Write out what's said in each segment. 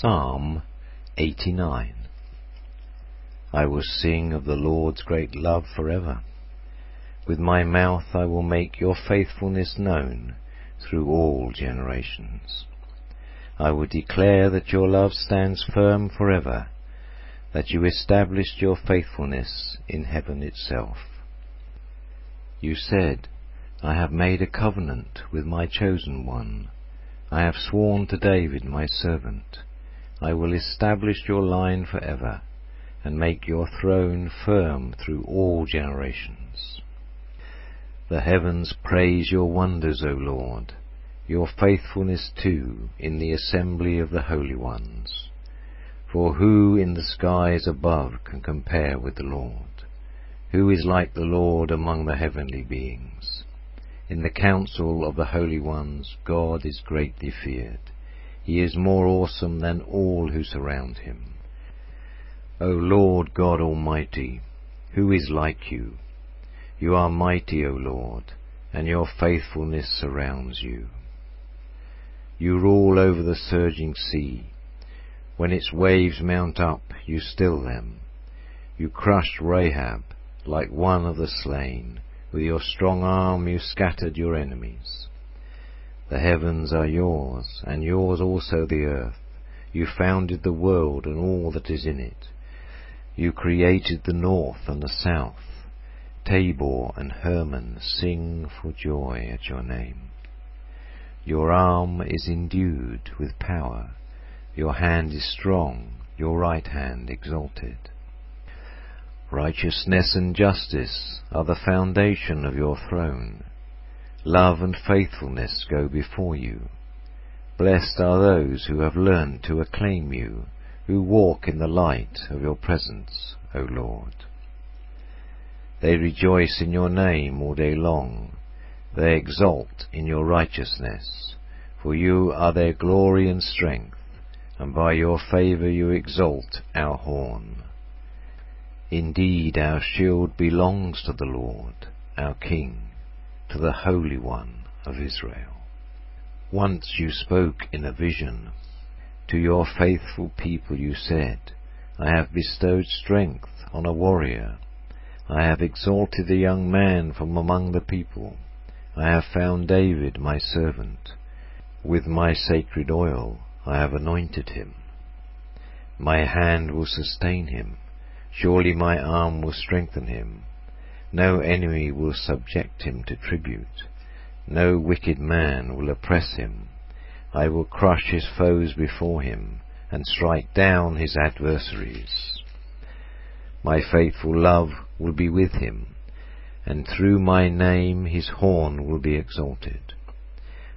Psalm 89 I will sing of the Lord's great love forever. With my mouth I will make your faithfulness known through all generations. I will declare that your love stands firm forever, that you established your faithfulness in heaven itself. You said, I have made a covenant with my chosen one. I have sworn to David my servant. I will establish your line forever, and make your throne firm through all generations. The heavens praise your wonders, O Lord, your faithfulness too in the assembly of the holy ones. For who in the skies above can compare with the Lord? Who is like the Lord among the heavenly beings? In the council of the holy ones, God is greatly feared. He is more awesome than all who surround him. O Lord God Almighty, who is like you? You are mighty, O Lord, and your faithfulness surrounds you. You rule over the surging sea. When its waves mount up, you still them. You crushed Rahab like one of the slain. With your strong arm you scattered your enemies. The heavens are yours, and yours also the earth. You founded the world and all that is in it. You created the north and the south. Tabor and Hermon sing for joy at your name. Your arm is endued with power. Your hand is strong, your right hand exalted. Righteousness and justice are the foundation of your throne. Love and faithfulness go before you. Blessed are those who have learned to acclaim you, who walk in the light of your presence, O Lord. They rejoice in your name all day long. They exult in your righteousness, for you are their glory and strength, and by your favour you exalt our horn. Indeed, our shield belongs to the Lord, our King to the Holy One of Israel. Once you spoke in a vision. To your faithful people you said, I have bestowed strength on a warrior. I have exalted a young man from among the people. I have found David my servant. With my sacred oil I have anointed him. My hand will sustain him. Surely my arm will strengthen him. No enemy will subject him to tribute. No wicked man will oppress him. I will crush his foes before him, and strike down his adversaries. My faithful love will be with him, and through my name his horn will be exalted.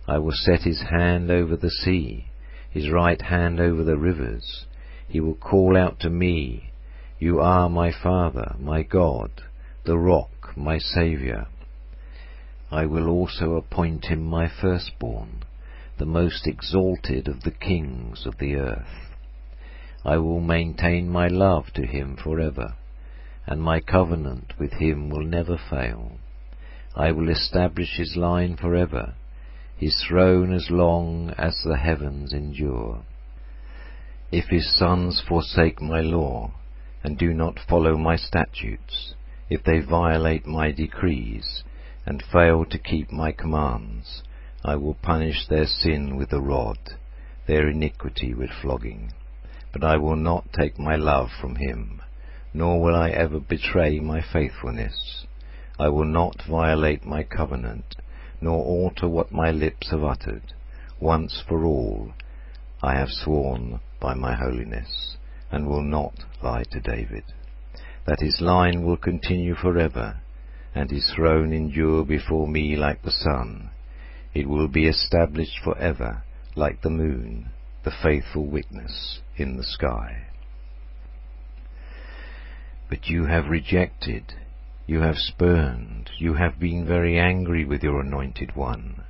I will set his hand over the sea, his right hand over the rivers. He will call out to me, You are my Father, my God the rock, my Saviour. I will also appoint him my firstborn, the most exalted of the kings of the earth. I will maintain my love to him forever, and my covenant with him will never fail. I will establish his line forever, his throne as long as the heavens endure. If his sons forsake my law, and do not follow my statutes, if they violate my decrees and fail to keep my commands, I will punish their sin with the rod, their iniquity with flogging. But I will not take my love from him, nor will I ever betray my faithfulness. I will not violate my covenant, nor alter what my lips have uttered. Once for all, I have sworn by my holiness, and will not lie to David that his line will continue forever, and his throne endure before me like the sun. It will be established forever like the moon, the faithful witness in the sky. But you have rejected, you have spurned, you have been very angry with your anointed one.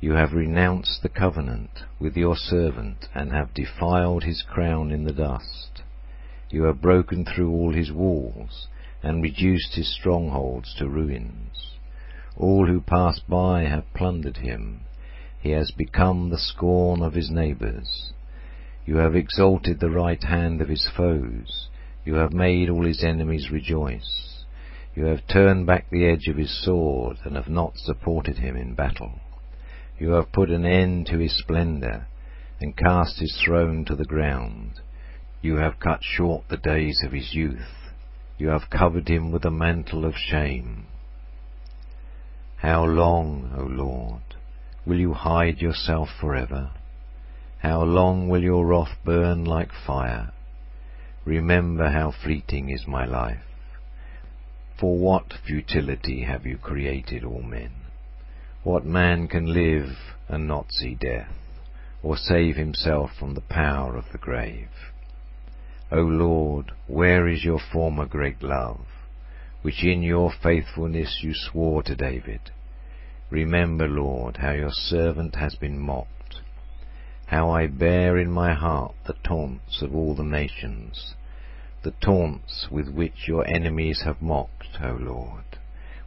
You have renounced the covenant with your servant, and have defiled his crown in the dust. You have broken through all his walls, and reduced his strongholds to ruins. All who pass by have plundered him. He has become the scorn of his neighbours. You have exalted the right hand of his foes. You have made all his enemies rejoice. You have turned back the edge of his sword, and have not supported him in battle. You have put an end to his splendour, and cast his throne to the ground. You have cut short the days of his youth. You have covered him with a mantle of shame. How long, O Lord, will you hide yourself forever? How long will your wrath burn like fire? Remember how fleeting is my life. For what futility have you created all men? What man can live and not see death, or save himself from the power of the grave? O Lord, where is your former great love, which in your faithfulness you swore to David? Remember, Lord, how your servant has been mocked, how I bear in my heart the taunts of all the nations, the taunts with which your enemies have mocked, O Lord,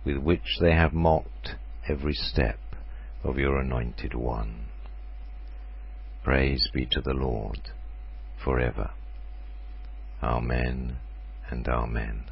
with which they have mocked every step of your anointed one. Praise be to the Lord for ever. Amen and Amen.